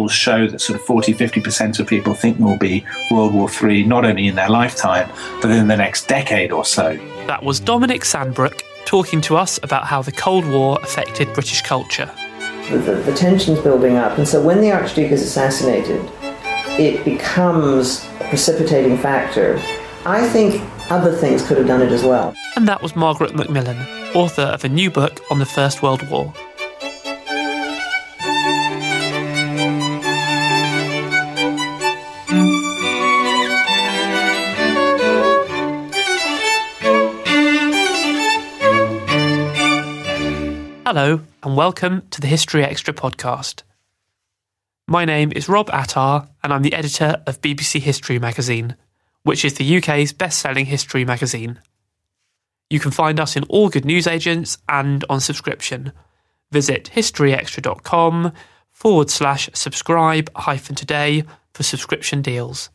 Polls show that sort of 40 50% of people think there will be World War III not only in their lifetime, but in the next decade or so. That was Dominic Sandbrook talking to us about how the Cold War affected British culture. The, the, the tension's building up, and so when the Archduke is assassinated, it becomes a precipitating factor. I think other things could have done it as well. And that was Margaret Macmillan, author of a new book on the First World War. Hello, and welcome to the History Extra podcast. My name is Rob Attar, and I'm the editor of BBC History magazine, which is the UK's best selling history magazine. You can find us in all good newsagents and on subscription. Visit historyextra.com forward slash subscribe hyphen today for subscription deals.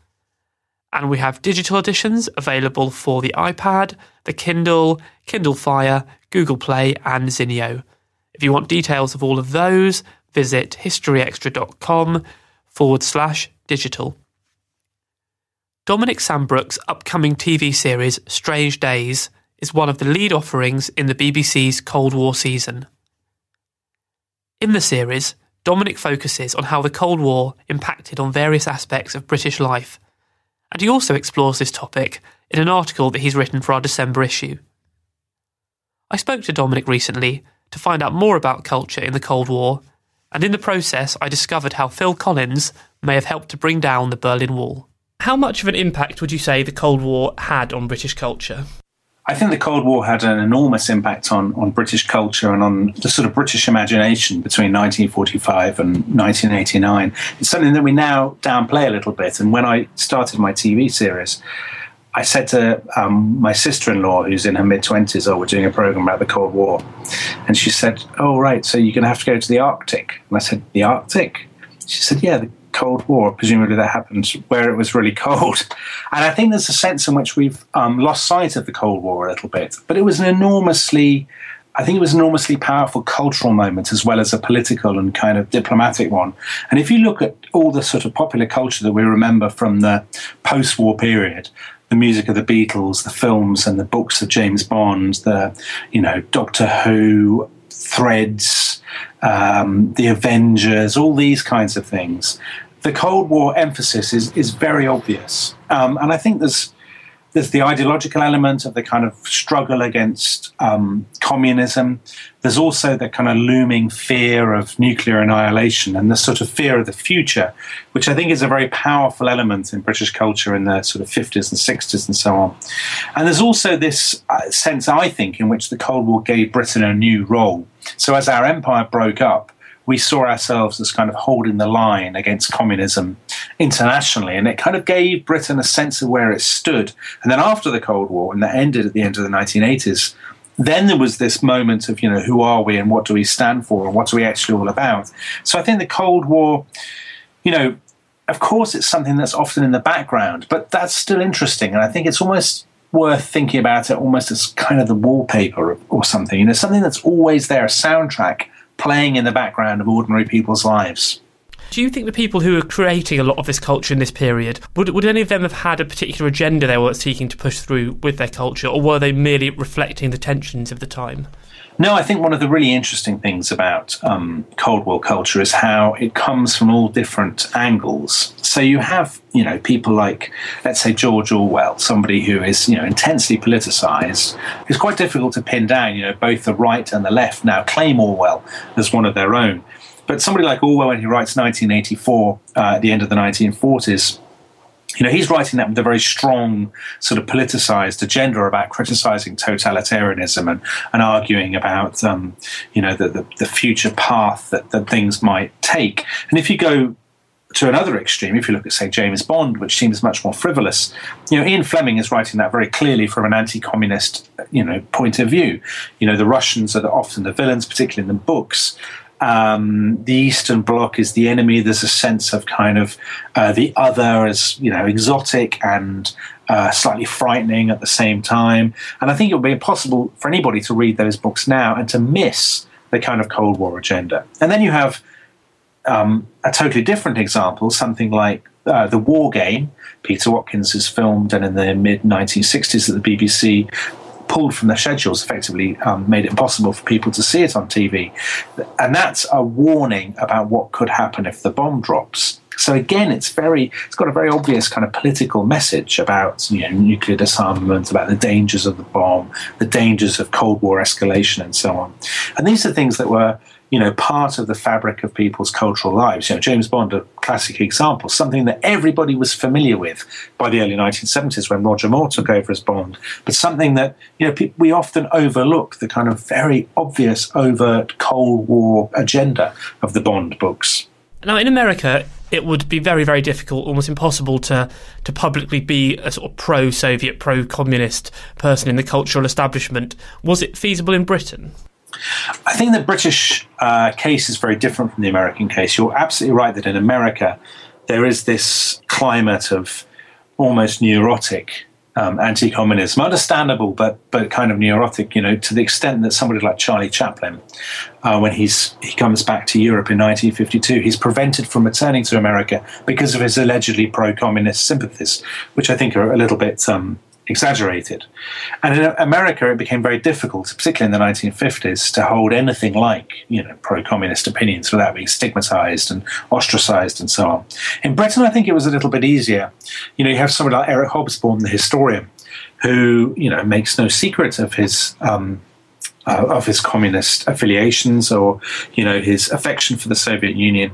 And we have digital editions available for the iPad, the Kindle, Kindle Fire, Google Play, and Zinio. If you want details of all of those, visit historyextra.com forward slash digital. Dominic Sandbrook's upcoming TV series Strange Days is one of the lead offerings in the BBC's Cold War season. In the series, Dominic focuses on how the Cold War impacted on various aspects of British life, and he also explores this topic in an article that he's written for our December issue. I spoke to Dominic recently to find out more about culture in the Cold War, and in the process, I discovered how Phil Collins may have helped to bring down the Berlin Wall. How much of an impact would you say the Cold War had on British culture? I think the Cold War had an enormous impact on, on British culture and on the sort of British imagination between 1945 and 1989. It's something that we now downplay a little bit. And when I started my TV series, I said to um, my sister in law, who's in her mid 20s, oh, we're doing a program about the Cold War. And she said, oh, right, so you're going to have to go to the Arctic. And I said, the Arctic? She said, yeah, the Cold War. Presumably that happened where it was really cold. And I think there's a sense in which we've um, lost sight of the Cold War a little bit. But it was an enormously I think it was an enormously powerful cultural moment as well as a political and kind of diplomatic one. And if you look at all the sort of popular culture that we remember from the post war period, the music of the Beatles, the films and the books of James Bond, the you know Doctor Who, Threads, um, the Avengers, all these kinds of things. The Cold War emphasis is is very obvious, um, and I think there's there's the ideological element of the kind of struggle against um, communism. There's also the kind of looming fear of nuclear annihilation and the sort of fear of the future, which I think is a very powerful element in British culture in the sort of 50s and 60s and so on. And there's also this uh, sense, I think, in which the Cold War gave Britain a new role. So as our empire broke up, we saw ourselves as kind of holding the line against communism internationally. And it kind of gave Britain a sense of where it stood. And then after the Cold War, and that ended at the end of the 1980s, then there was this moment of, you know, who are we and what do we stand for and what are we actually all about? So I think the Cold War, you know, of course it's something that's often in the background, but that's still interesting. And I think it's almost worth thinking about it almost as kind of the wallpaper or something, you know, something that's always there, a soundtrack playing in the background of ordinary people's lives. Do you think the people who are creating a lot of this culture in this period would would any of them have had a particular agenda they were seeking to push through with their culture, or were they merely reflecting the tensions of the time? No, I think one of the really interesting things about um, Cold War culture is how it comes from all different angles. So you have, you know, people like, let's say, George Orwell, somebody who is, you know, intensely politicized. It's quite difficult to pin down. You know, both the right and the left now claim Orwell as one of their own. But somebody like Orwell, when he writes 1984 uh, at the end of the 1940s, you know, he's writing that with a very strong sort of politicized agenda about criticizing totalitarianism and, and arguing about, um, you know, the, the, the, future path that, that things might take. And if you go to another extreme, if you look at, say, James Bond, which seems much more frivolous, you know, Ian Fleming is writing that very clearly from an anti-communist, you know, point of view. You know, the Russians are often the villains, particularly in the books um, the Eastern Bloc is the enemy. There's a sense of kind of uh, the other as you know exotic and uh, slightly frightening at the same time. And I think it would be impossible for anybody to read those books now and to miss the kind of Cold War agenda. And then you have um, a totally different example, something like uh, the War Game. Peter Watkins is filmed, and in the mid 1960s at the BBC, pulled from the schedules, effectively um, made it impossible for people to see it on TV. And that's a warning about what could happen if the bomb drops. So again, it's very, it's got a very obvious kind of political message about you know nuclear disarmament, about the dangers of the bomb, the dangers of Cold War escalation, and so on. And these are things that were you know, part of the fabric of people's cultural lives. You know, James Bond, a classic example, something that everybody was familiar with by the early 1970s when Roger Moore took over as Bond, but something that, you know, we often overlook the kind of very obvious, overt Cold War agenda of the Bond books. Now, in America, it would be very, very difficult, almost impossible to to publicly be a sort of pro-Soviet, pro-communist person in the cultural establishment. Was it feasible in Britain? I think the British uh, case is very different from the American case. You're absolutely right that in America there is this climate of almost neurotic um, anti-communism, understandable, but but kind of neurotic. You know, to the extent that somebody like Charlie Chaplin, uh, when he's he comes back to Europe in 1952, he's prevented from returning to America because of his allegedly pro-communist sympathies, which I think are a little bit um, exaggerated. And in America, it became very difficult, particularly in the 1950s, to hold anything like you know pro-communist opinions without being stigmatized and ostracized and so on. In Britain, I think it was a little bit easier. You know, you have somebody like Eric Hobsbawm, the historian, who you know makes no secret of his. Um, uh, of his communist affiliations or, you know, his affection for the Soviet Union,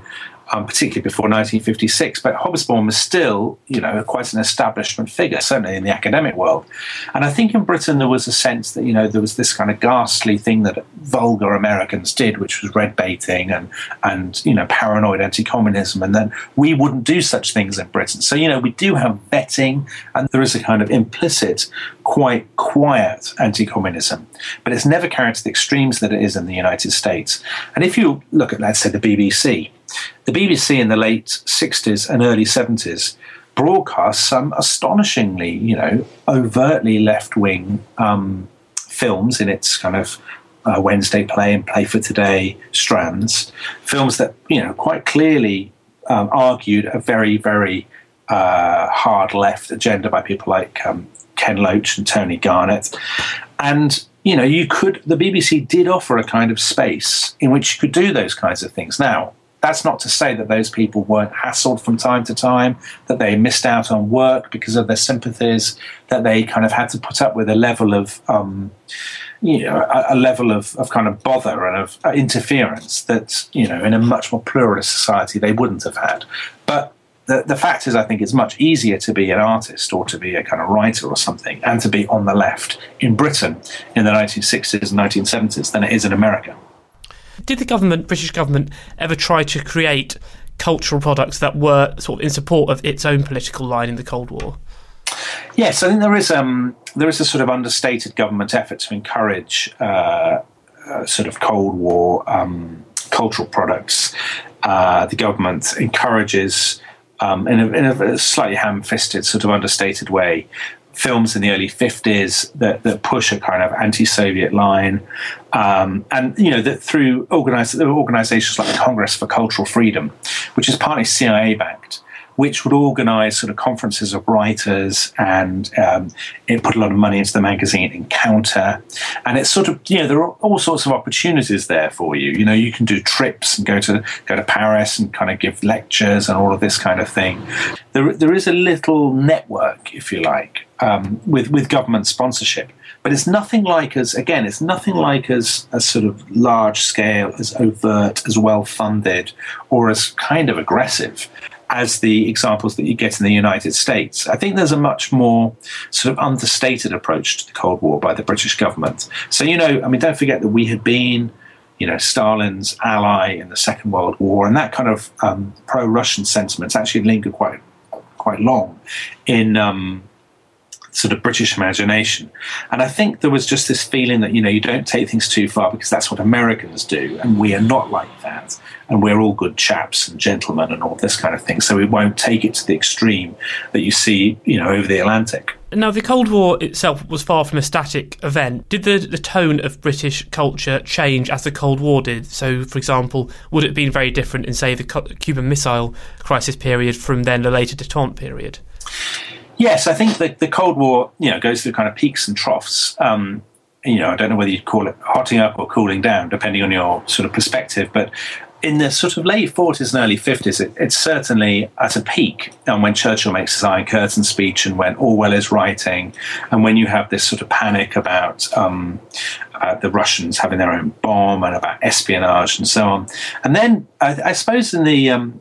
um, particularly before 1956. But Hobsbawm was still, you know, quite an establishment figure, certainly in the academic world. And I think in Britain there was a sense that, you know, there was this kind of ghastly thing that vulgar Americans did, which was red baiting and, and you know, paranoid anti communism. And then we wouldn't do such things in Britain. So, you know, we do have vetting, and there is a kind of implicit, quite quiet anti communism. But it's never carried to the extremes that it is in the United States. And if you look at, let's say, the BBC, the BBC in the late 60s and early 70s broadcast some astonishingly, you know, overtly left wing um, films in its kind of uh, Wednesday Play and Play for Today strands, films that, you know, quite clearly um, argued a very, very uh, hard left agenda by people like um, Ken Loach and Tony Garnett. And you know, you could, the BBC did offer a kind of space in which you could do those kinds of things. Now, that's not to say that those people weren't hassled from time to time, that they missed out on work because of their sympathies, that they kind of had to put up with a level of, um, you know, a, a, level of, of kind of bother and of uh, interference that, you know, in a much more pluralist society they wouldn't have had. But the, the fact is, I think it's much easier to be an artist or to be a kind of writer or something and to be on the left in Britain in the 1960s and 1970s than it is in America. Did the government, British government, ever try to create cultural products that were sort of in support of its own political line in the Cold War? Yes, I think there is um, there is a sort of understated government effort to encourage uh, uh, sort of Cold War um, cultural products. Uh, the government encourages, um, in, a, in, a, slightly ham-fisted, sort of understated way, films in the early 50s that, that push a kind of anti-Soviet line. Um, and, you know, that through organizations like the Congress for Cultural Freedom, which is partly CIA backed, which would organise sort of conferences of writers, and um, it put a lot of money into the magazine Encounter, and it's sort of you know there are all sorts of opportunities there for you. You know, you can do trips and go to go to Paris and kind of give lectures and all of this kind of thing. There there is a little network, if you like, um, with with government sponsorship. But it's nothing like as again, it's nothing like as as sort of large scale, as overt, as well funded, or as kind of aggressive as the examples that you get in the United States. I think there's a much more sort of understated approach to the Cold War by the British government. So, you know, I mean, don't forget that we had been, you know, Stalin's ally in the Second World War, and that kind of um, pro Russian sentiments actually lingered quite quite long in. Um, sort of British imagination. And I think there was just this feeling that, you know, you don't take things too far because that's what Americans do, and we are not like that. And we're all good chaps and gentlemen and all this kind of thing. So we won't take it to the extreme that you see, you know, over the Atlantic. Now, the Cold War itself was far from a static event. Did the, the tone of British culture change as the Cold War did? So, for example, would it have been very different in, say, the Cuban Missile Crisis period from then the later detente period? Yes, I think the, the Cold War, you know, goes through kind of peaks and troughs. Um, you know, I don't know whether you'd call it hotting up or cooling down, depending on your sort of perspective. But in the sort of late 40s and early 50s, it, it's certainly at a peak. And when Churchill makes his Iron Curtain speech, and when Orwell is writing, and when you have this sort of panic about, um, about the Russians having their own bomb and about espionage and so on. And then I, I suppose in the um,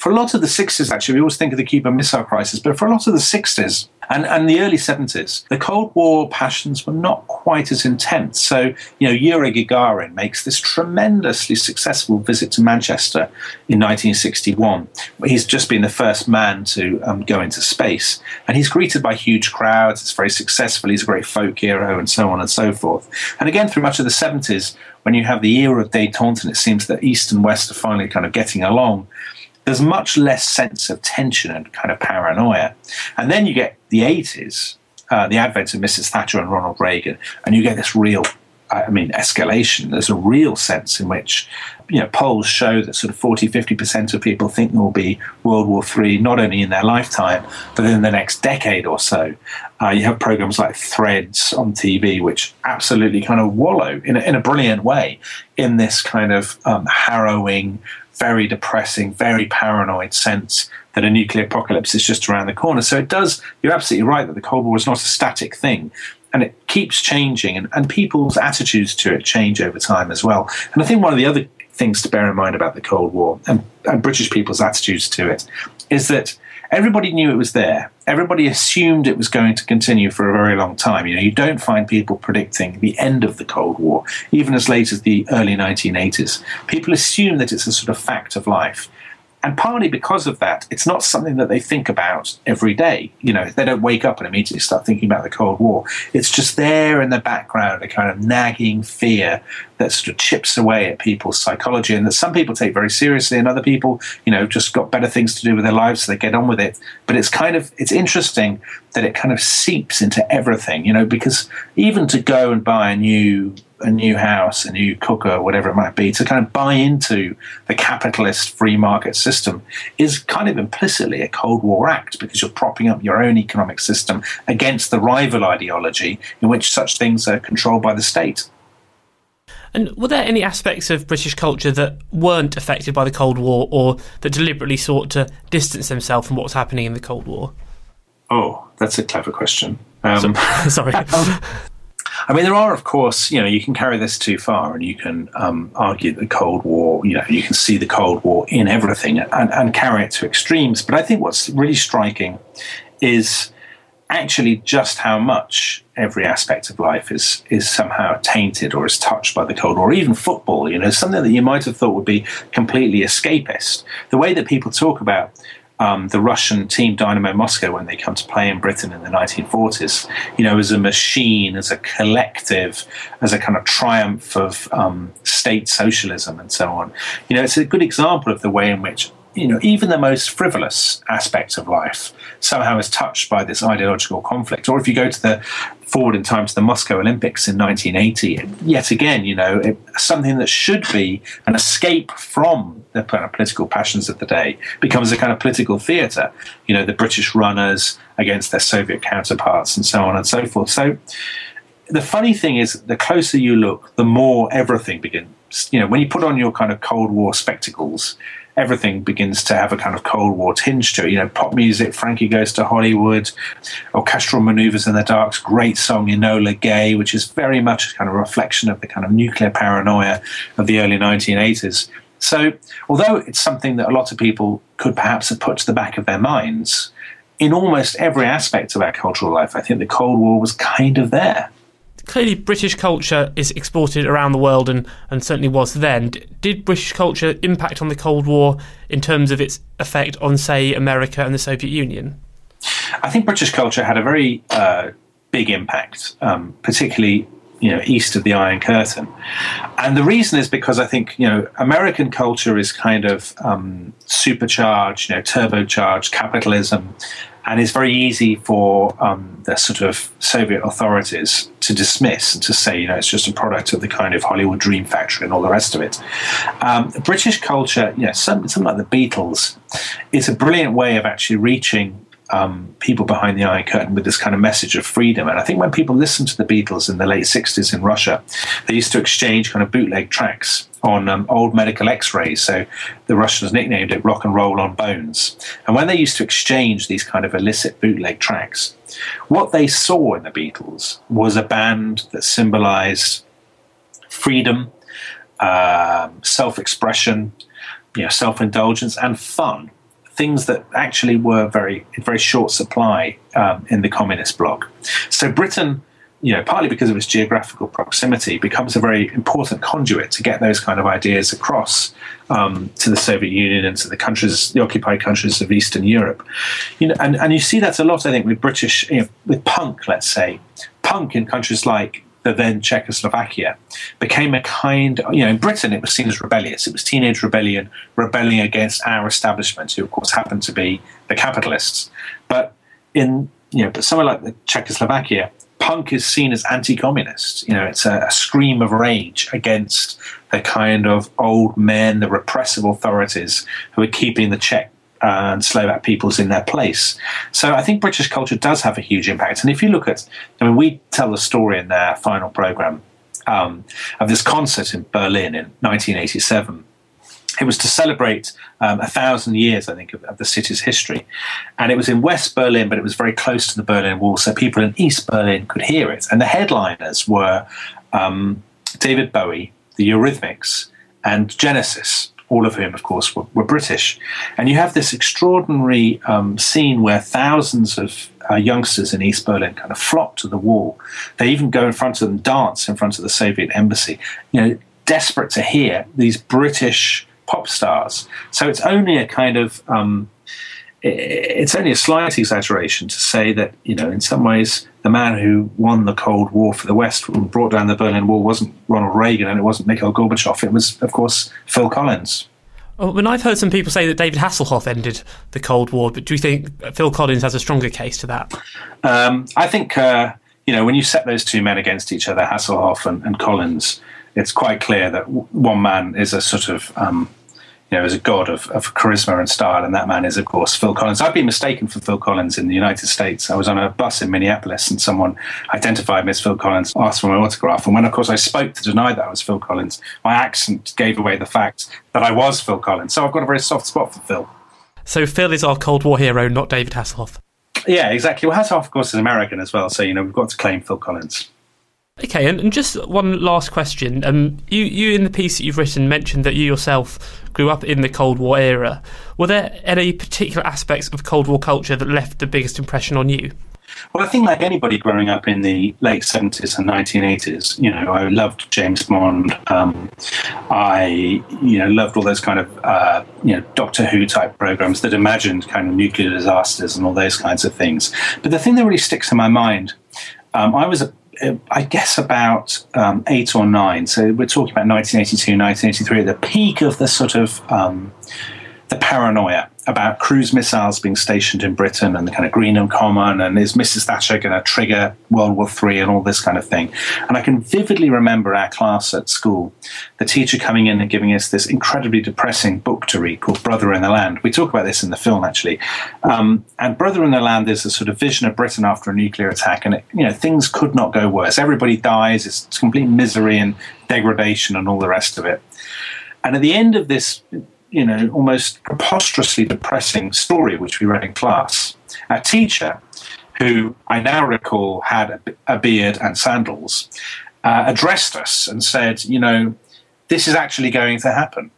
for a lot of the 60s, actually, we always think of the Cuban Missile Crisis, but for a lot of the 60s and, and the early 70s, the Cold War passions were not quite as intense. So, you know, Yuri Gagarin makes this tremendously successful visit to Manchester in 1961. He's just been the first man to um, go into space, and he's greeted by huge crowds. It's very successful. He's a great folk hero, and so on and so forth. And again, through much of the 70s, when you have the era of detente, and it seems that East and West are finally kind of getting along there's much less sense of tension and kind of paranoia. And then you get the 80s, uh, the advent of Mrs. Thatcher and Ronald Reagan, and you get this real, I mean, escalation. There's a real sense in which, you know, polls show that sort of 40, 50% of people think there will be World War III not only in their lifetime, but in the next decade or so. Uh, you have programs like Threads on TV, which absolutely kind of wallow in a, in a brilliant way in this kind of um, harrowing, very depressing, very paranoid sense that a nuclear apocalypse is just around the corner. So it does, you're absolutely right that the Cold War is not a static thing. And it keeps changing, and, and people's attitudes to it change over time as well. And I think one of the other things to bear in mind about the Cold War and, and British people's attitudes to it is that everybody knew it was there. Everybody assumed it was going to continue for a very long time. You know, you don't find people predicting the end of the Cold War, even as late as the early 1980s. People assume that it's a sort of fact of life. And partly because of that, it's not something that they think about every day. You know, they don't wake up and immediately start thinking about the Cold War. It's just there in the background, a kind of nagging fear that sort of chips away at people's psychology and that some people take very seriously and other people, you know, just got better things to do with their lives, so they get on with it. But it's kind of, it's interesting that it kind of seeps into everything, you know, because even to go and buy a new a new house, a new cooker, whatever it might be, to kind of buy into the capitalist free market system is kind of implicitly a Cold War act because you're propping up your own economic system against the rival ideology in which such things are controlled by the state. And were there any aspects of British culture that weren't affected by the Cold War or that deliberately sought to distance themselves from what was happening in the Cold War? Oh, that's a clever question. Um, so, sorry. Um, I mean, there are, of course, you know, you can carry this too far and you can um, argue the Cold War, you know, you can see the Cold War in everything and, and carry it to extremes. But I think what's really striking is actually just how much every aspect of life is is somehow tainted or is touched by the Cold War, even football, you know, something that you might have thought would be completely escapist. The way that people talk about um, the Russian team Dynamo Moscow when they come to play in Britain in the 1940s, you know, as a machine, as a collective, as a kind of triumph of um, state socialism and so on. You know, it's a good example of the way in which you know, even the most frivolous aspects of life somehow is touched by this ideological conflict. Or if you go to the forward in time to the Moscow Olympics in 1980, yet again, you know, it, something that should be an escape from the kind of political passions of the day becomes a kind of political theatre. You know, the British runners against their Soviet counterparts and so on and so forth. So the funny thing is, the closer you look, the more everything begins. You know, when you put on your kind of Cold War spectacles, everything begins to have a kind of Cold War tinge to it. You know, pop music, Frankie Goes to Hollywood, Orchestral Maneuvers in the Dark's great song Enola Gay, which is very much a kind of reflection of the kind of nuclear paranoia of the early 1980s. So, although it's something that a lot of people could perhaps have put to the back of their minds, in almost every aspect of our cultural life, I think the Cold War was kind of there clearly British culture is exported around the world and, and certainly was then. Did British culture impact on the Cold War in terms of its effect on, say, America and the Soviet Union? I think British culture had a very uh, big impact, um, particularly you know east of the Iron Curtain, and the reason is because I think you know American culture is kind of um, supercharged, you know, turbocharged capitalism, and it's very easy for um, the sort of Soviet authorities to dismiss and to say, you know, it's just a product of the kind of Hollywood dream factory and all the rest of it. Um, British culture, you know, some, something like the Beatles, is a brilliant way of actually reaching um, people behind the Iron Curtain with this kind of message of freedom. And I think when people listened to the Beatles in the late 60s in Russia, they used to exchange kind of bootleg tracks on um, old medical x rays. So the Russians nicknamed it rock and roll on bones. And when they used to exchange these kind of illicit bootleg tracks, what they saw in the Beatles was a band that symbolized freedom, um, self expression, you know, self indulgence, and fun things that actually were very very short supply um, in the communist bloc. So Britain, you know, partly because of its geographical proximity, becomes a very important conduit to get those kind of ideas across um, to the Soviet Union and to the countries, the occupied countries of Eastern Europe. You know, and, and you see that a lot, I think, with British, you know, with punk, let's say, punk in countries like the then Czechoslovakia became a kind, you know, in Britain it was seen as rebellious. It was teenage rebellion, rebelling against our establishment, who of course happened to be the capitalists. But in, you know, but somewhere like the Czechoslovakia, punk is seen as anti-communist. You know, it's a, a scream of rage against the kind of old men, the repressive authorities who are keeping the Czech and Slovak peoples in their place. So I think British culture does have a huge impact. And if you look at, I mean, we tell the story in their final program um, of this concert in Berlin in 1987. It was to celebrate um, a thousand years, I think, of, of, the city's history. And it was in West Berlin, but it was very close to the Berlin Wall, so people in East Berlin could hear it. And the headliners were um, David Bowie, the Eurythmics, and Genesis all of whom, of course, were, were British. And you have this extraordinary um, scene where thousands of uh, youngsters in East Berlin kind of flock to the wall. They even go in front of them, dance in front of the Soviet embassy, you know, desperate to hear these British pop stars. So it's only a kind of um, it's only a slight exaggeration to say that you know in some ways the man who won the Cold War for the West and brought down the Berlin Wall wasn't Ronald Reagan and it wasn't Mikhail Gorbachev. It was, of course, Phil Collins. Well, when I've heard some people say that David Hasselhoff ended the Cold War, but do you think Phil Collins has a stronger case to that? Um, I think uh, you know when you set those two men against each other, Hasselhoff and, and Collins, it's quite clear that one man is a sort of um, you know, as a god of, of charisma and style, and that man is, of course, Phil Collins. I've been mistaken for Phil Collins in the United States. I was on a bus in Minneapolis, and someone identified me as Phil Collins, asked for my autograph, and when, of course, I spoke to deny that I was Phil Collins, my accent gave away the fact that I was Phil Collins. So I've got a very soft spot for Phil. So Phil is our Cold War hero, not David Hasselhoff. Yeah, exactly. Well, Hasselhoff, of course, is American as well, so you know we've got to claim Phil Collins. Okay, and, and just one last question. Um, you, you in the piece that you've written mentioned that you yourself grew up in the Cold War era. Were there any particular aspects of Cold War culture that left the biggest impression on you? Well, I think like anybody growing up in the late seventies and nineteen eighties, you know, I loved James Bond. Um, I, you know, loved all those kind of, uh, you know, Doctor Who type programs that imagined kind of nuclear disasters and all those kinds of things. But the thing that really sticks in my mind, um, I was a I guess about um, eight or nine. So we're talking about 1982, 1983, the peak of the sort of um, the paranoia about cruise missiles being stationed in Britain and the kind of Greenham Common and is Mrs. Thatcher going to trigger World War III and all this kind of thing. And I can vividly remember our class at school, the teacher coming in and giving us this incredibly depressing book to read called Brother in the Land. We talk about this in the film actually. Um, and Brother in the Land is a sort of vision of Britain after a nuclear attack, and it, you know things could not go worse. Everybody dies. It's complete misery and degradation and all the rest of it. And at the end of this you know, almost preposterously depressing story which we read in class. Our teacher, who I now recall had a, a beard and sandals, uh, addressed us and said, you know, this is actually going to happen.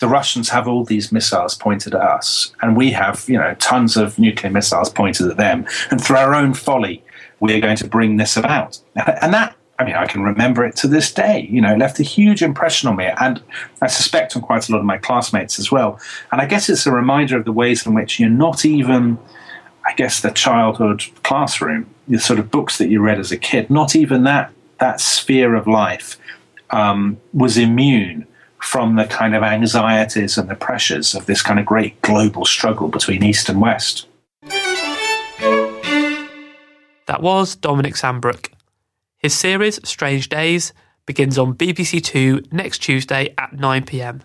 The Russians have all these missiles pointed at us, and we have, you know, tons of nuclear missiles pointed at them. And through our own folly, we are going to bring this about. And that I mean, I can remember it to this day. You know, it left a huge impression on me, and I suspect on quite a lot of my classmates as well. And I guess it's a reminder of the ways in which you're not even, I guess, the childhood classroom, the sort of books that you read as a kid, not even that that sphere of life um, was immune from the kind of anxieties and the pressures of this kind of great global struggle between East and West. That was Dominic Sandbrook his series, Strange Days, begins on BBC Two next Tuesday at 9pm.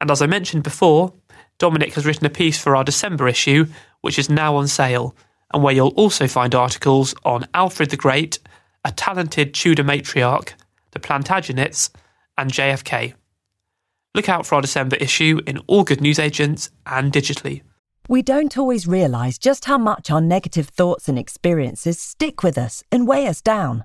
And as I mentioned before, Dominic has written a piece for our December issue, which is now on sale, and where you'll also find articles on Alfred the Great, a talented Tudor matriarch, the Plantagenets, and JFK. Look out for our December issue in all good newsagents and digitally. We don't always realise just how much our negative thoughts and experiences stick with us and weigh us down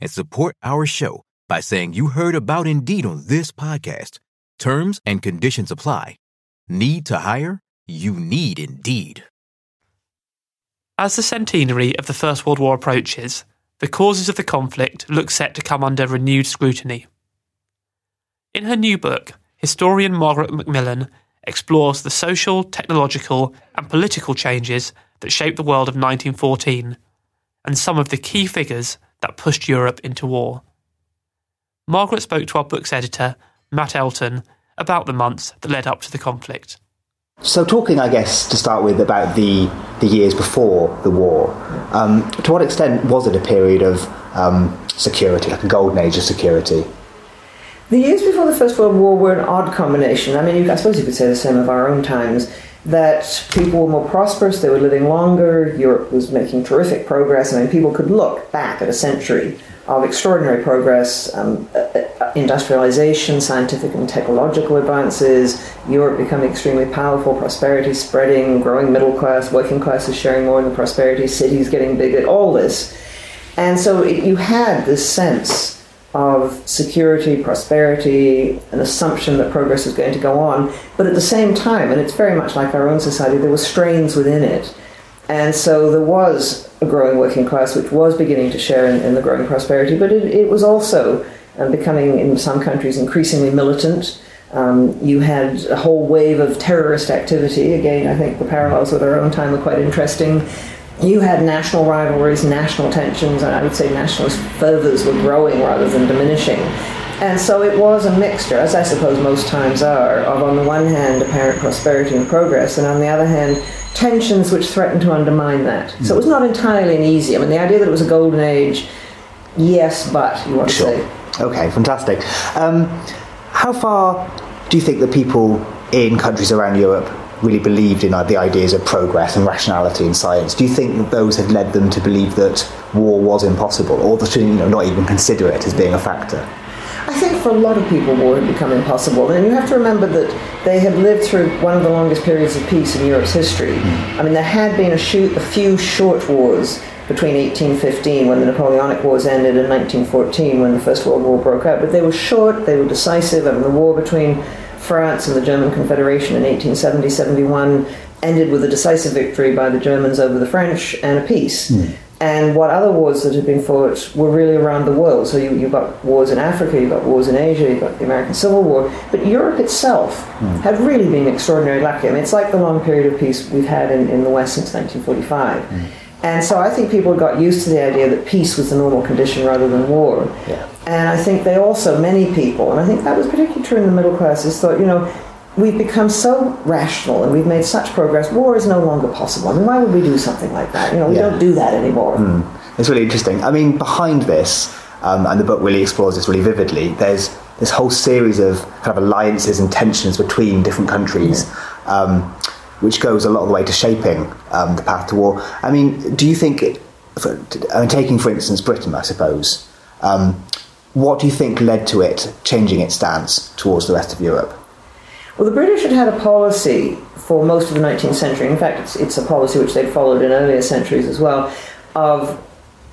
and support our show by saying you heard about Indeed on this podcast. Terms and conditions apply. Need to hire? You need Indeed. As the centenary of the First World War approaches, the causes of the conflict look set to come under renewed scrutiny. In her new book, historian Margaret Macmillan explores the social, technological, and political changes that shaped the world of 1914 and some of the key figures that pushed Europe into war. Margaret spoke to our book's editor, Matt Elton, about the months that led up to the conflict. So, talking, I guess, to start with, about the, the years before the war, um, to what extent was it a period of um, security, like a golden age of security? The years before the First World War were an odd combination. I mean, I suppose you could say the same of our own times that people were more prosperous, they were living longer, Europe was making terrific progress. I mean, people could look back at a century of extraordinary progress, um, uh, uh, industrialization, scientific and technological advances, Europe becoming extremely powerful, prosperity spreading, growing middle class, working classes sharing more in the prosperity, cities getting bigger, all this. And so it, you had this sense of security, prosperity, an assumption that progress was going to go on. But at the same time, and it's very much like our own society, there were strains within it. And so there was a growing working class which was beginning to share in, in the growing prosperity, but it, it was also um, becoming, in some countries, increasingly militant. Um, you had a whole wave of terrorist activity. Again, I think the parallels with our own time are quite interesting. You had national rivalries, national tensions, and I would say nationalist fervours were growing rather than diminishing. And so it was a mixture, as I suppose most times are, of on the one hand apparent prosperity and progress, and on the other hand tensions which threatened to undermine that. So it was not entirely an easy. I mean, the idea that it was a golden age, yes, but you want Sure. to say. Okay, fantastic. Um, how far do you think that people in countries around Europe really believed in the ideas of progress and rationality in science? Do you think that those had led them to believe that war was impossible, or to you know, not even consider it as being a factor? I think for a lot of people, war had become impossible. And you have to remember that they had lived through one of the longest periods of peace in Europe's history. Mm. I mean, there had been a, shoot, a few short wars between 1815, when the Napoleonic Wars ended, and 1914, when the First World War broke out. But they were short, they were decisive. I mean, the war between France and the German Confederation in 1870 71 ended with a decisive victory by the Germans over the French and a peace. Hmm. And what other wars that had been fought were really around the world. So you, you've got wars in Africa, you've got wars in Asia, you've got the American Civil War. But Europe itself hmm. had really been extraordinarily lucky. I mean, it's like the long period of peace we've had in, in the West since 1945. Hmm. And so I think people got used to the idea that peace was the normal condition rather than war. Yeah. And I think they also, many people, and I think that was particularly true in the middle classes, thought, you know, we've become so rational and we've made such progress, war is no longer possible. I mean, why would we do something like that? You know, we Yeah. don't do that anymore. It's really interesting. I mean, behind this, um, and the book really explores this really vividly, there's this whole series of kind of alliances and tensions between different countries, um, which goes a lot of the way to shaping um, the path to war. I mean, do you think, for, I mean, taking for instance Britain, I suppose, um, what do you think led to it changing its stance towards the rest of Europe? Well, the British had had a policy for most of the 19th century. In fact, it's, it's a policy which they'd followed in earlier centuries as well, of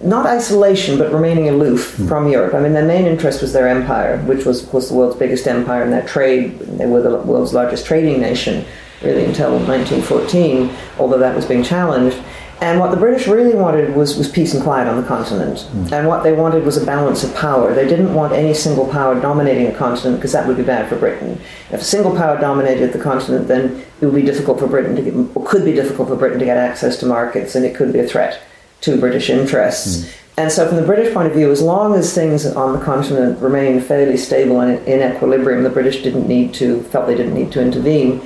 not isolation but remaining aloof from Europe. I mean, their main interest was their empire, which was, of course, the world's biggest empire, and their trade. They were the world's largest trading nation, really, until 1914, although that was being challenged. And what the British really wanted was, was peace and quiet on the continent. Hmm. And what they wanted was a balance of power. They didn't want any single power dominating a continent because that would be bad for Britain. If a single power dominated the continent, then it would be difficult for Britain to get, or could be difficult for Britain to get access to markets, and it could be a threat to British interests. Hmm. And so, from the British point of view, as long as things on the continent remained fairly stable and in equilibrium, the British didn't need to, felt they didn't need to intervene.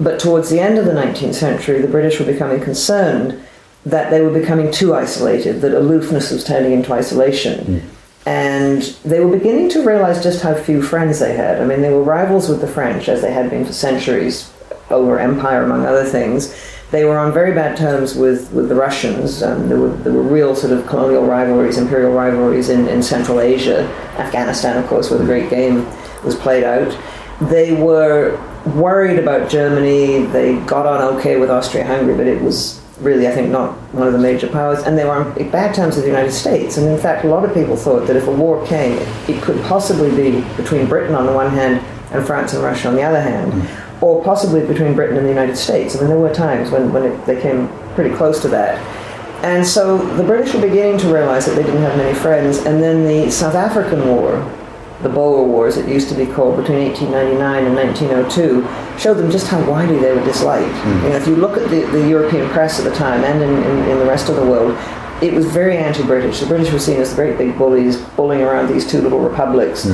But towards the end of the 19th century, the British were becoming concerned that they were becoming too isolated, that aloofness was turning into isolation. And they were beginning to realize just how few friends they had. I mean, they were rivals with the French, as they had been for centuries, over empire, among other things. They were on very bad terms with, with the Russians. Um, there, were, there were real sort of colonial rivalries, imperial rivalries in, in Central Asia, Afghanistan, of course, where the great game was played out. They were worried about Germany. They got on okay with Austria Hungary, but it was really, I think, not one of the major powers. And they were on bad terms with the United States. And in fact, a lot of people thought that if a war came, it could possibly be between Britain on the one hand and France and Russia on the other hand, mm. or possibly between Britain and the United States. I mean, there were times when, when it, they came pretty close to that. And so the British were beginning to realize that they didn't have many friends. And then the South African War, the Boer Wars, it used to be called, between 1899 and 1902, showed them just how widely they were disliked. You know, if you look at the, the European press at the time and in, in, in the rest of the world, it was very anti-British. The British were seen as the great big bullies bullying around these two little republics.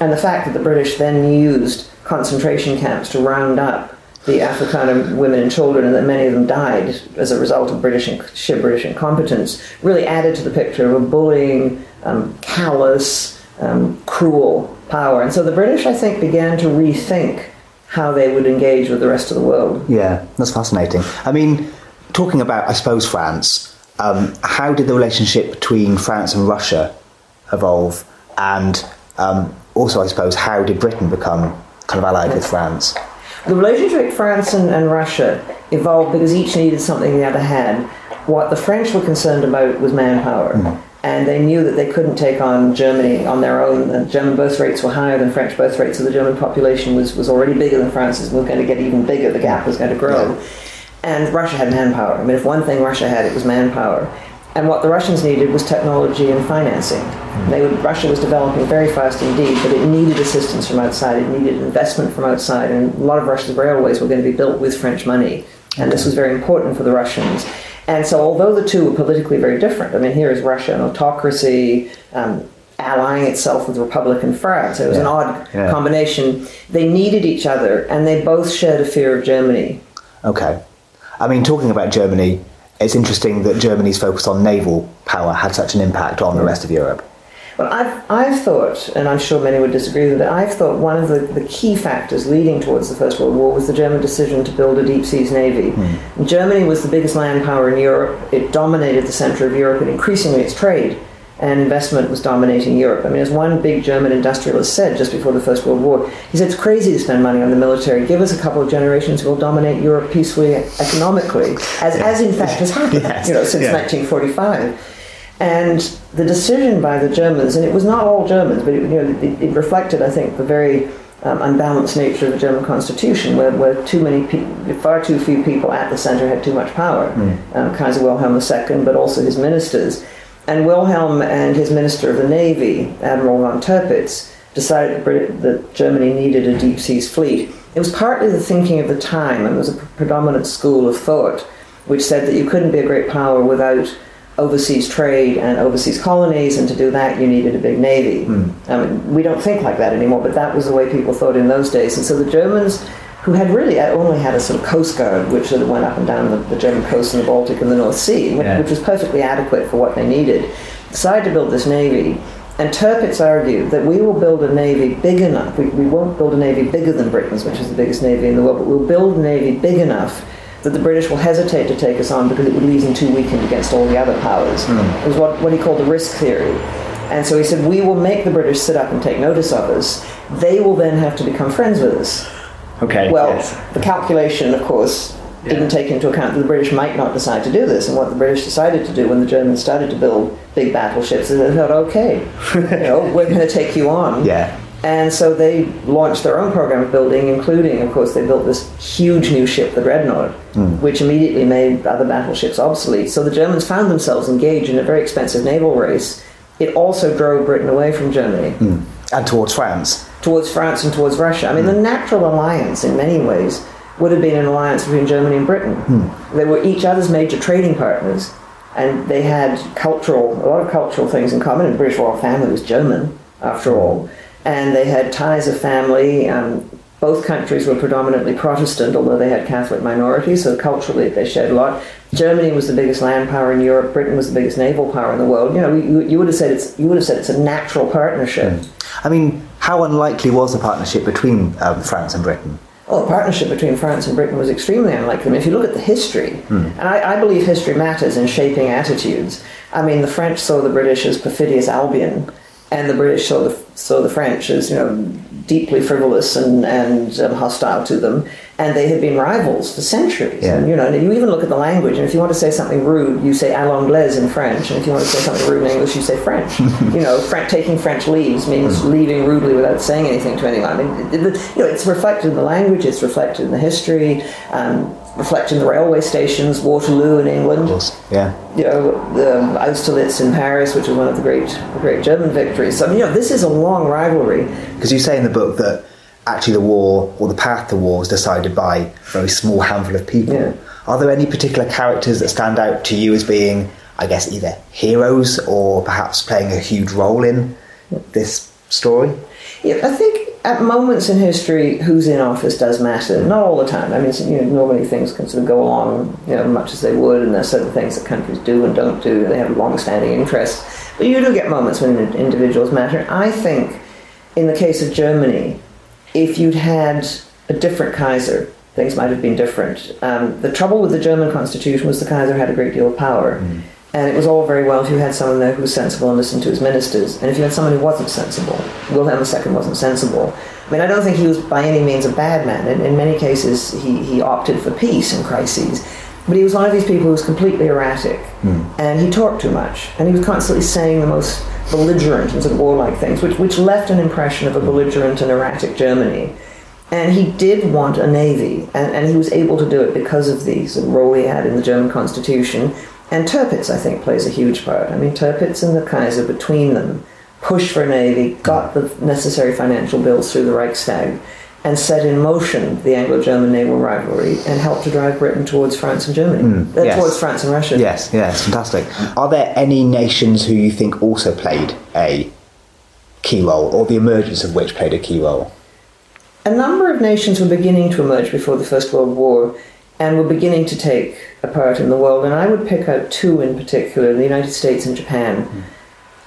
And the fact that the British then used concentration camps to round up the Afrikaner women and children, and that many of them died as a result of British and sheer British incompetence, really added to the picture of a bullying, um, callous, um, cruel power. And so the British, I think, began to rethink how they would engage with the rest of the world. Yeah, that's fascinating. I mean, talking about, I suppose, France, um, how did the relationship between France and Russia evolve? And um, also, I suppose, how did Britain become kind of allied with France? The relationship between France and, and Russia evolved because each needed something the other had. What the French were concerned about was manpower. And they knew that they couldn't take on Germany on their own. The German birth rates were higher than French birth rates, so the German population was, was already bigger than France's and was going to get even bigger. The gap was going to grow. And Russia had manpower. I mean, if one thing Russia had, it was manpower. And what the Russians needed was technology and financing. Hmm. They would, Russia was developing very fast indeed, but it needed assistance from outside. It needed investment from outside, and a lot of Russia's railways were going to be built with French money. And this hmm. was very important for the Russians. And so, although the two were politically very different, I mean, here is Russia, an autocracy, um, allying itself with Republican France. It was an odd Yeah. combination. They needed each other, and they both shared a fear of Germany. Okay. I mean, talking about Germany, it's interesting that Germany's focus on naval power had such an impact on the rest of Europe. Well, I've, I've thought, and I'm sure many would disagree with it, I've thought one of the, the key factors leading towards the First World War was the German decision to build a deep seas navy. Hmm. Germany was the biggest land power in Europe. It dominated the center of Europe, and increasingly its trade and investment was dominating Europe. I mean, as one big German industrialist said just before the First World War, he said, It's crazy to spend money on the military. Give us a couple of generations, we'll dominate Europe peacefully economically, as, as in fact has happened Yes. you know, since Yeah. 1945. And the decision by the Germans, and it was not all Germans, but it, you know, it, it reflected, I think, the very um, unbalanced nature of the German constitution, where, where too many, pe- far too few people at the centre had too much power. Um, Kaiser Wilhelm II, but also his ministers. And Wilhelm and his minister of the navy, Admiral von Tirpitz, decided that, Brit- that Germany needed a deep seas fleet. It was partly the thinking of the time, and there was a predominant school of thought which said that you couldn't be a great power without overseas trade and overseas colonies, and to do that you needed a big navy. Hmm. I mean, we don't think like that anymore, but that was the way people thought in those days. And so the Germans, who had really uh, only had a sort of coast guard, which sort of went up and down the, the German coast and the Baltic and the North Sea, which, Yeah. which was perfectly adequate for what they needed, decided to build this navy. And Tirpitz argued that we will build a navy big enough. We, we won't build a navy bigger than Britain's, which is the biggest navy in the world, but we'll build a navy big enough that the British will hesitate to take us on because it would leave them too weakened against all the other powers. Hmm. It was what, what he called the risk theory. And so he said, we will make the British sit up and take notice of us. They will then have to become friends with us. Okay. Well, the calculation, of course, didn't take into account that the British might not decide to do this. And what the British decided to do when the Germans started to build big battleships is they thought, okay, you know, we're going to take you on. Yeah. And so they launched their own program of building, including, of course, they built this huge new ship, the Dreadnought, hmm. which immediately made other battleships obsolete. So the Germans found themselves engaged in a very expensive naval race. It also drove Britain away from Germany hmm. And towards France. towards France and towards Russia. I mean, the hmm. natural alliance, in many ways, would have been an alliance between Germany and Britain. They were each other's major trading partners, and they had cultural, a lot of cultural things in common. And the British royal family was German, after all, and they had ties of family. Um, both countries were predominantly Protestant, although they had Catholic minorities, so culturally they shared a lot. Germany was the biggest land power in Europe. Britain was the biggest naval power in the world. You know, you, you would have said it's you would have said it's a natural partnership. I mean, how unlikely was the partnership between um, France and Britain? Well, the partnership between France and Britain was extremely unlikely. I mean, if you look at the history, and I, I believe history matters in shaping attitudes. I mean, the French saw the British as perfidious Albion, and the British saw the saw the French as you know deeply frivolous and and um, hostile to them. And they had been rivals for centuries. Yeah. And, you know, and you even look at the language. And if you want to say something rude, you say à l'anglaise in French. And if you want to say something rude in English, you say French. you know, taking French leaves means leaving rudely without saying anything to anyone. I mean, it, it- you know, it's reflected in the language. It's reflected in the history. Um, reflected in the railway stations, Waterloo in England. Yeah. you know, the Austerlitz in Paris, which was one of the great, the great German victories. So, you know, this is a long rivalry. Because you say in the book that actually the war or the path to war was decided by a very small handful of people. Yeah. Are there any particular characters that stand out to you as being, I guess, either heroes or perhaps playing a huge role in this story? Yeah, I think at moments in history, who's in office does matter. Not all the time. I mean, you know, normally things can sort of go along, you know, much as they would, and there's certain things that countries do and don't do. They have long-standing interests, but you do get moments when individuals matter. I think, in the case of Germany, if you'd had a different Kaiser, things might have been different. Um, the trouble with the German constitution was the Kaiser had a great deal of power. And it was all very well if you had someone there who was sensible and listened to his ministers. And if you had someone who wasn't sensible, Wilhelm II wasn't sensible. I mean, I don't think he was by any means a bad man. In, in many cases, he, he opted for peace in crises. But he was one of these people who was completely erratic. And he talked too much. And he was constantly saying the most belligerent and sort of warlike things, which, which left an impression of a belligerent and erratic Germany. And he did want a navy, and, and he was able to do it because of the sort of role he had in the German constitution. And Tirpitz, I think, plays a huge part. I mean, Tirpitz and the Kaiser, between them, pushed for a navy, got the necessary financial bills through the Reichstag, and set in motion the Anglo-German naval rivalry and helped to drive Britain towards France and Germany, Mm, uh, yes. towards France and Russia. Yes, yes, fantastic. Are there any nations who you think also played a key role, or the emergence of which played a key role? A number of nations were beginning to emerge before the First World War and were beginning to take a part in the world, and I would pick out two in particular the United States and Japan.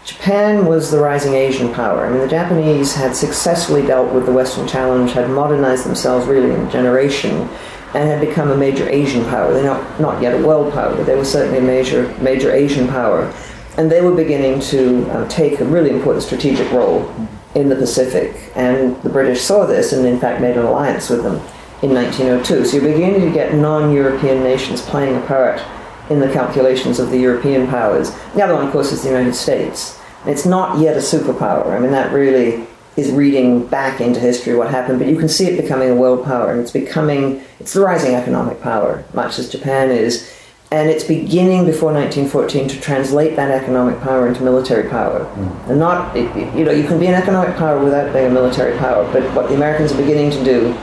Japan was the rising Asian power. I mean, the Japanese had successfully dealt with the Western challenge, had modernized themselves really in a generation, and had become a major Asian power. They're not, not yet a world power, but they were certainly a major, major Asian power. And they were beginning to um, take a really important strategic role in the Pacific. And the British saw this and, in fact, made an alliance with them in 1902. So you're beginning to get non European nations playing a part in the calculations of the European powers. The other one, of course, is the United States. It's not yet a superpower. I mean, that really is reading back into history what happened, but you can see it becoming a world power, and it's becoming, it's the rising economic power, much as Japan is. And it's beginning before 1914 to translate that economic power into military power. Hmm. And not, you know, you can be an economic power without being a military power, but what the Americans are beginning to do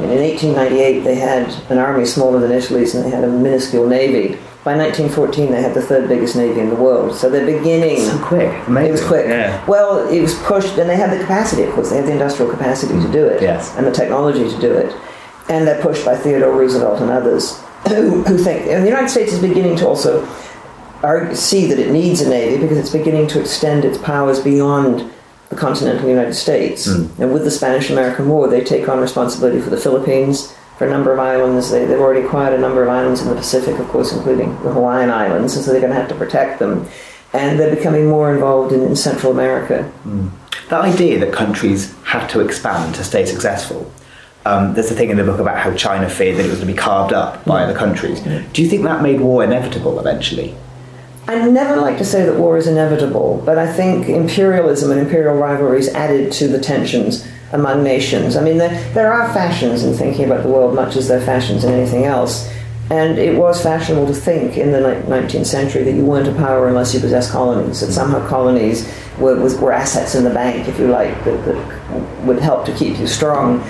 I mean, in 1898, they had an army smaller than Italy's and they had a minuscule navy. By 1914, they had the third biggest navy in the world. So they're beginning. So quick, amazing. It was quick. Yeah. Well, it was pushed, and they had the capacity, of course. They had the industrial capacity to do it, Yes. and the technology to do it. And they're pushed by Theodore Roosevelt and others who, who think. And the United States is beginning to also argue, see that it needs a navy because it's beginning to extend its powers beyond the continental United States. Hmm. And with the Spanish American War, they take on responsibility for the Philippines, for a number of islands. They, they've already acquired a number of islands in the Pacific, of course, including the Hawaiian Islands, and so they're going to have to protect them. And they're becoming more involved in, in Central America. That idea that countries have to expand to stay successful. Um, there's a thing in the book about how China feared that it was going to be carved up by other countries. Do you think that made war inevitable eventually? I never like to say that war is inevitable, but I think imperialism and imperial rivalries added to the tensions among nations. I mean, there, there are fashions in thinking about the world, much as there are fashions in anything else. And it was fashionable to think in the 19th century that you weren't a power unless you possessed colonies, that somehow colonies were, were assets in the bank, if you like, that, that would help to keep you strong.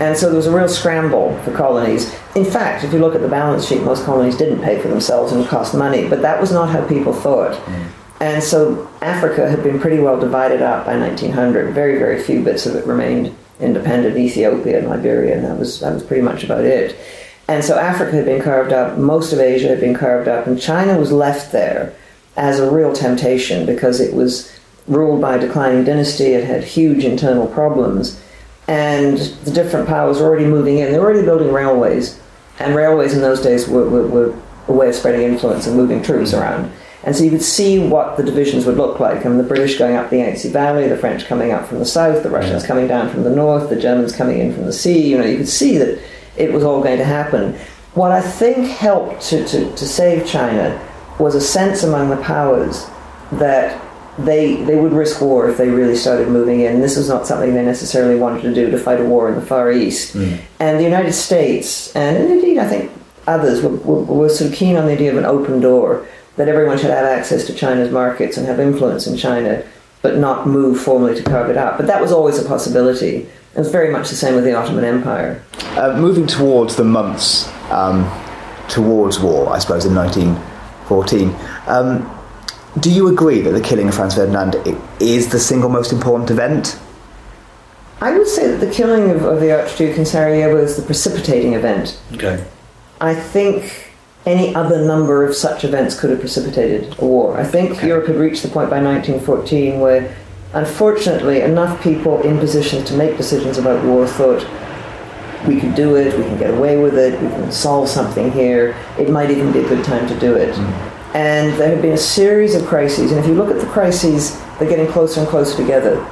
And so there was a real scramble for colonies. In fact, if you look at the balance sheet, most colonies didn't pay for themselves and cost money, but that was not how people thought. Mm. And so Africa had been pretty well divided up by 1900. Very, very few bits of it remained independent. Ethiopia and Liberia, and that was that was pretty much about it. And so Africa had been carved up. Most of Asia had been carved up, and China was left there as a real temptation because it was ruled by a declining dynasty. It had huge internal problems, and the different powers were already moving in. They were already building railways, and railways in those days were, were, were a way of spreading influence and moving troops around. And so you could see what the divisions would look like. I mean, the British going up the Yangtze Valley, the French coming up from the south, the Russians coming down from the north, the Germans coming in from the sea. You know, you could see that it was all going to happen. What I think helped to, to, to save China was a sense among the powers that they they would risk war if they really started moving in. This was not something they necessarily wanted to do to fight a war in the Far East. Mm. And the United States, and indeed I think others, were, were, were sort of keen on the idea of an open door, that everyone should have access to China's markets and have influence in China, but not move formally to carve it up. But that was always a possibility. It was very much the same with the Ottoman Empire. Uh, moving towards the months um, towards war, I suppose, in 1914. Um, do you agree that the killing of Franz Ferdinand is the single most important event? I would say that the killing of, of the Archduke in Sarajevo is the precipitating event. Okay. I think any other number of such events could have precipitated a war. I think Europe had reached the point by 1914 where, unfortunately, enough people in positions to make decisions about war thought we can do it, we can get away with it, we can solve something here, it might even be a good time to do it. Mm. And there have been a series of crises, and if you look at the crises, they're getting closer and closer together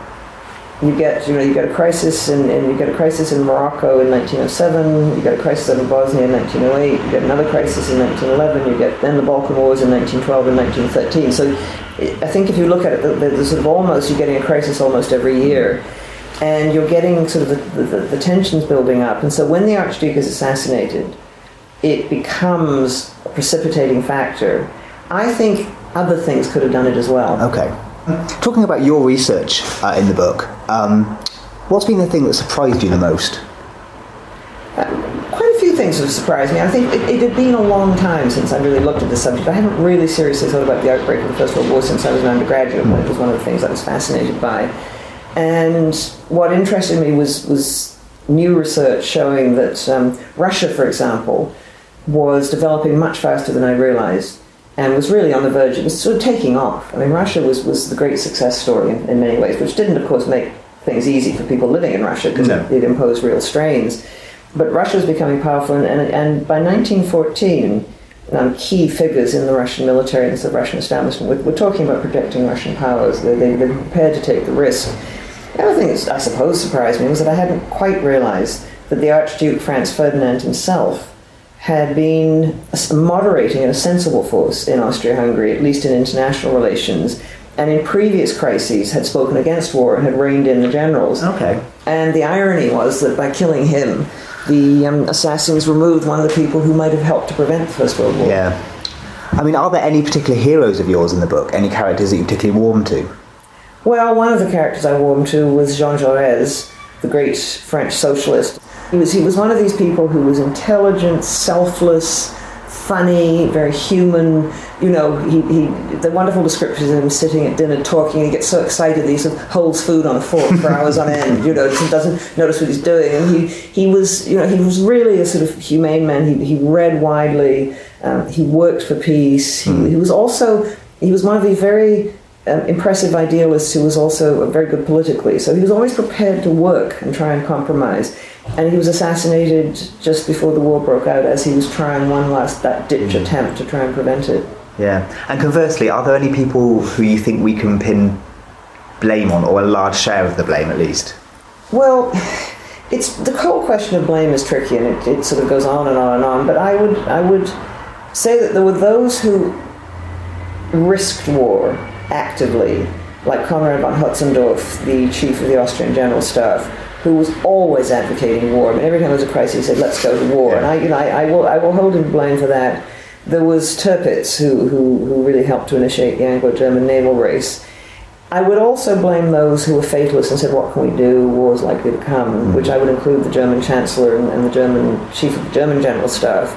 you get you know you get a crisis in, you get a crisis in Morocco in 1907 you get a crisis in Bosnia in 1908 you get another crisis in 1911 you get then the Balkan Wars in 1912 and 1913 so I think if you look at it the, the, the sort of almost you're getting a crisis almost every year. And you're getting sort of the, the, the tensions building up. And so when the Archduke is assassinated it becomes a precipitating factor. I think other things could have done it as well. Okay. Talking about your research uh, in the book, um, what's been the thing that surprised you the most? quite a few things have surprised me. I think it, it, had been a long time since I really looked at the subject. I haven't really seriously thought about the outbreak of the First World War since I was an undergraduate, but it was one of the things I was fascinated by. And what interested me was, was new research showing that um, Russia, for example, was developing much faster than I realized and was really on the verge, it was sort of taking off. I mean, Russia was, was the great success story in, in many ways, which didn't, of course, make things easy for people living in Russia because no. it, it, imposed real strains. But Russia was becoming powerful, and, and, and by 1914, um, key figures in the Russian military and the Russian establishment were, were talking about protecting Russian powers. They, they, were prepared to take the risk. The other thing that I suppose surprised me was that I hadn't quite realized that the Archduke Franz Ferdinand himself had been moderating and a sensible force in Austria-Hungary, at least in international relations, and in previous crises had spoken against war and had reined in the generals. Okay. And the irony was that by killing him, the um, assassins removed one of the people who might have helped to prevent the First World War. Yeah. I mean, are there any particular heroes of yours in the book? Any characters that you particularly warm to? Well, one of the characters I warmed to was Jean Jaurès, the great French socialist. He was, he was one of these people who was intelligent, selfless, funny, very human. You know, he, he the wonderful descriptions of him sitting at dinner talking. He gets so excited that he sort of holds food on a fork for hours on end. You know, doesn't notice what he's doing. And he he was you know he was really a sort of humane man. He he read widely. Um, he worked for peace. He, mm. he was also he was one of these very um, impressive idealists who was also very good politically. So he was always prepared to work and try and compromise. And he was assassinated just before the war broke out as he was trying one last that ditch mm. attempt to try and prevent it. Yeah. And conversely, are there any people who you think we can pin blame on, or a large share of the blame at least? Well, it's the whole question of blame is tricky, and it, it sort of goes on and on and on. But I would I would say that there were those who risked war actively, like Konrad von Hötzendorf, the chief of the Austrian General Staff, who was always advocating war. I mean, every time there was a crisis, he said, "Let's go to war," and I, you know, I, I, will, I will hold him to blame for that. There was Tirpitz, who, who, who really helped to initiate the Anglo-German naval race. I would also blame those who were fatalists and said, "What can we do? War's likely to come," mm-hmm. which I would include the German Chancellor and, and the German chief of the German General Staff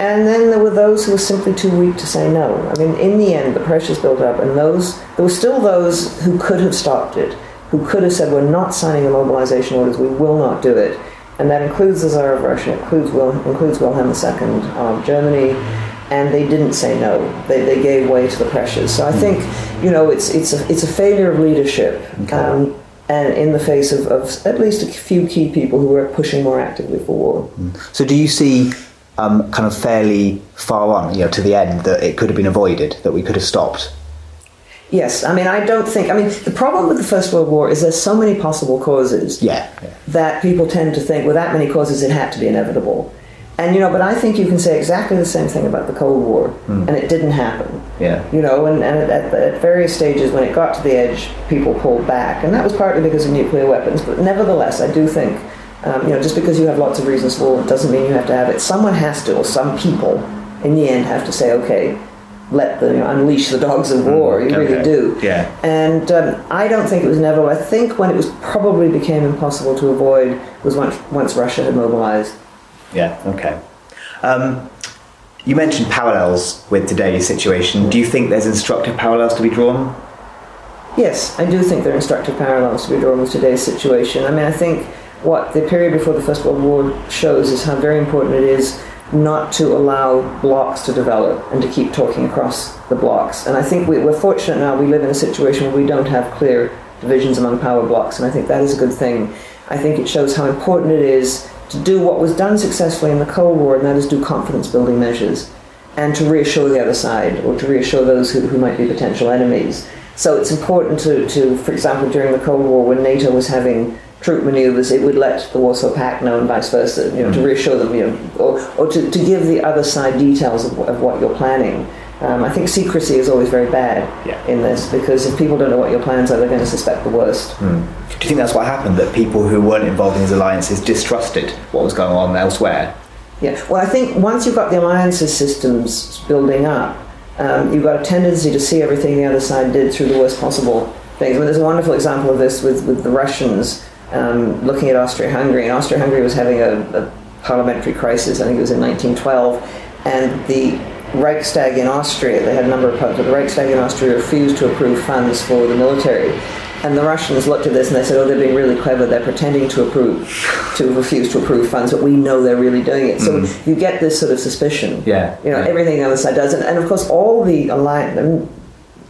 and then there were those who were simply too weak to say no. I mean, in the end, the pressures built up, and those there were still those who could have stopped it, who could have said, "We're not signing the mobilization orders. We will not do it." And that includes the Tsar of Russia, includes Wil- includes Wilhelm II of Germany, and they didn't say no. They, they gave way to the pressures. So I hmm. think, you know, it's it's a, it's a failure of leadership. Okay. Um, and in the face of, of, at least a few key people who were pushing more actively for war. Hmm. So, do you see um, kind of fairly far on, you know, to the end that it could have been avoided, that we could have stopped. Yes, I mean, I don't think. I mean, the problem with the First World War is there's so many possible causes. Yeah, yeah. That people tend to think, with that many causes, it had to be inevitable. And you know, but I think you can say exactly the same thing about the Cold War, mm. and it didn't happen. Yeah. You know, and, and at, at, various stages, when it got to the edge, people pulled back, and that was partly because of nuclear weapons. But nevertheless, I do think um, you know, just because you have lots of reasons for it doesn't mean you have to have it. Someone has to, or some people, in the end, have to say, okay, let the you know, unleash the dogs of war. You okay. really do. Yeah. And um, I don't think it was inevitable. I think when it was probably became impossible to avoid was once once Russia had mobilized. Yeah. Okay. Um, you mentioned parallels with today's situation. Do you think there's instructive parallels to be drawn? Yes, I do think there are instructive parallels to be drawn with today's situation. I mean, I think what the period before the First World War shows is how very important it is not to allow blocks to develop and to keep talking across the blocks. And I think we, are fortunate now, we live in a situation where we don't have clear divisions among power blocks, and I think that is a good thing. I think it shows how important it is to do what was done successfully in the Cold War, and that is do confidence building measures and to reassure the other side or to reassure those who, who might be potential enemies. So it's important to, to, for example, during the Cold War when NATO was having troop maneuvers, it would let the Warsaw Pact know and vice versa, you know, mm to reassure them, you know, or, or to, to give the other side details of, of what you're planning. Um, I think secrecy is always very bad yeah. in this because if people don't know what your plans are, they're going to suspect the worst. Mm. Do you think that's what happened? That people who weren't involved in these alliances distrusted what was going on elsewhere? Yeah, well, I think once you've got the alliances systems building up, um, you've got a tendency to see everything the other side did through the worst possible things. I mean, there's a wonderful example of this with, with the Russians um, looking at Austria-Hungary, and Austria-Hungary was having a, a parliamentary crisis. I think it was in 1912, and the Reichstag in Austria, they had a number of pubs, but the Reichstag in Austria refused to approve funds for the military. And the Russians looked at this and they said, "Oh, they're being really clever. They're pretending to approve, to refuse to approve funds, but we know they're really doing it." So you get this sort of suspicion. Yeah, You know, yeah. everything the other side does, and, and of course, all the alliance. I mean,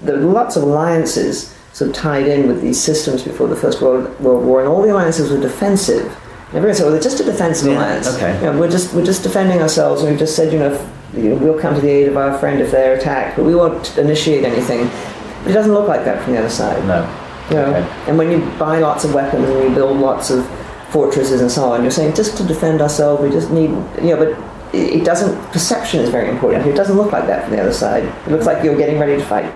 there are lots of alliances sort of tied in with these systems before the First World, World War, and all the alliances were defensive. And Everyone said, "Well, they're just a defensive Yeah, alliance. okay. You know, we're just we're just defending ourselves, and we've just said, you know, if, you know, we'll come to the aid of our friend if they're attacked, but we won't initiate anything." But it doesn't look like that from the other side. No. You know, Okay. and when you buy lots of weapons and you build lots of fortresses and so on, you're saying just to defend ourselves, we just need, you know, but it it doesn't, perception is very important. It doesn't look like that from the other side. It looks like you're getting ready to fight.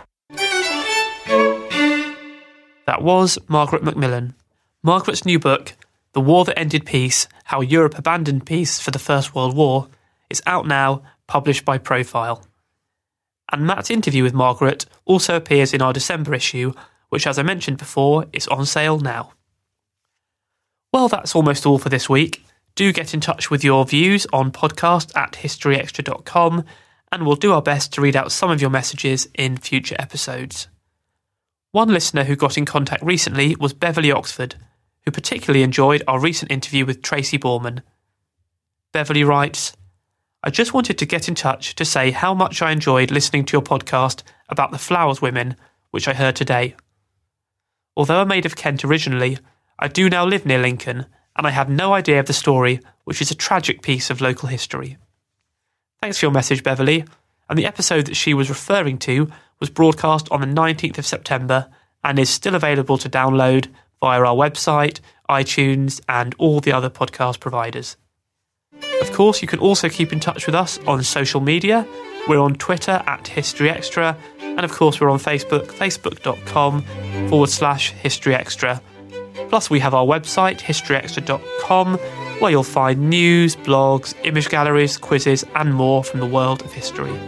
That was Margaret Macmillan. Margaret's new book, The War That Ended Peace How Europe Abandoned Peace for the First World War, is out now, published by Profile. And Matt's interview with Margaret also appears in our December issue, which, as I mentioned before, is on sale now. Well, that's almost all for this week. Do get in touch with your views on podcast at historyextra.com, and we'll do our best to read out some of your messages in future episodes. One listener who got in contact recently was Beverly Oxford, who particularly enjoyed our recent interview with Tracy Borman. Beverly writes, I just wanted to get in touch to say how much I enjoyed listening to your podcast about the Flowers women, which I heard today. Although a maid of Kent originally, I do now live near Lincoln, and I have no idea of the story, which is a tragic piece of local history. Thanks for your message, Beverly. And the episode that she was referring to was broadcast on the 19th of September and is still available to download via our website, iTunes, and all the other podcast providers. Of course, you can also keep in touch with us on social media. We're on Twitter at History Extra, and of course, we're on Facebook, facebook.com forward slash History Extra. Plus, we have our website, historyextra.com, where you'll find news, blogs, image galleries, quizzes, and more from the world of history.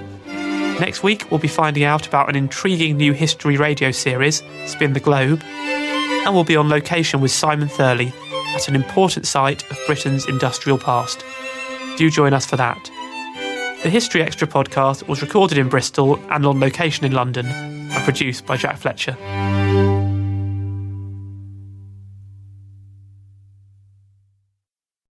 Next week, we'll be finding out about an intriguing new history radio series, Spin the Globe, and we'll be on location with Simon Thurley at an important site of Britain's industrial past. Do join us for that. The History Extra podcast was recorded in Bristol and on location in London, and produced by Jack Fletcher.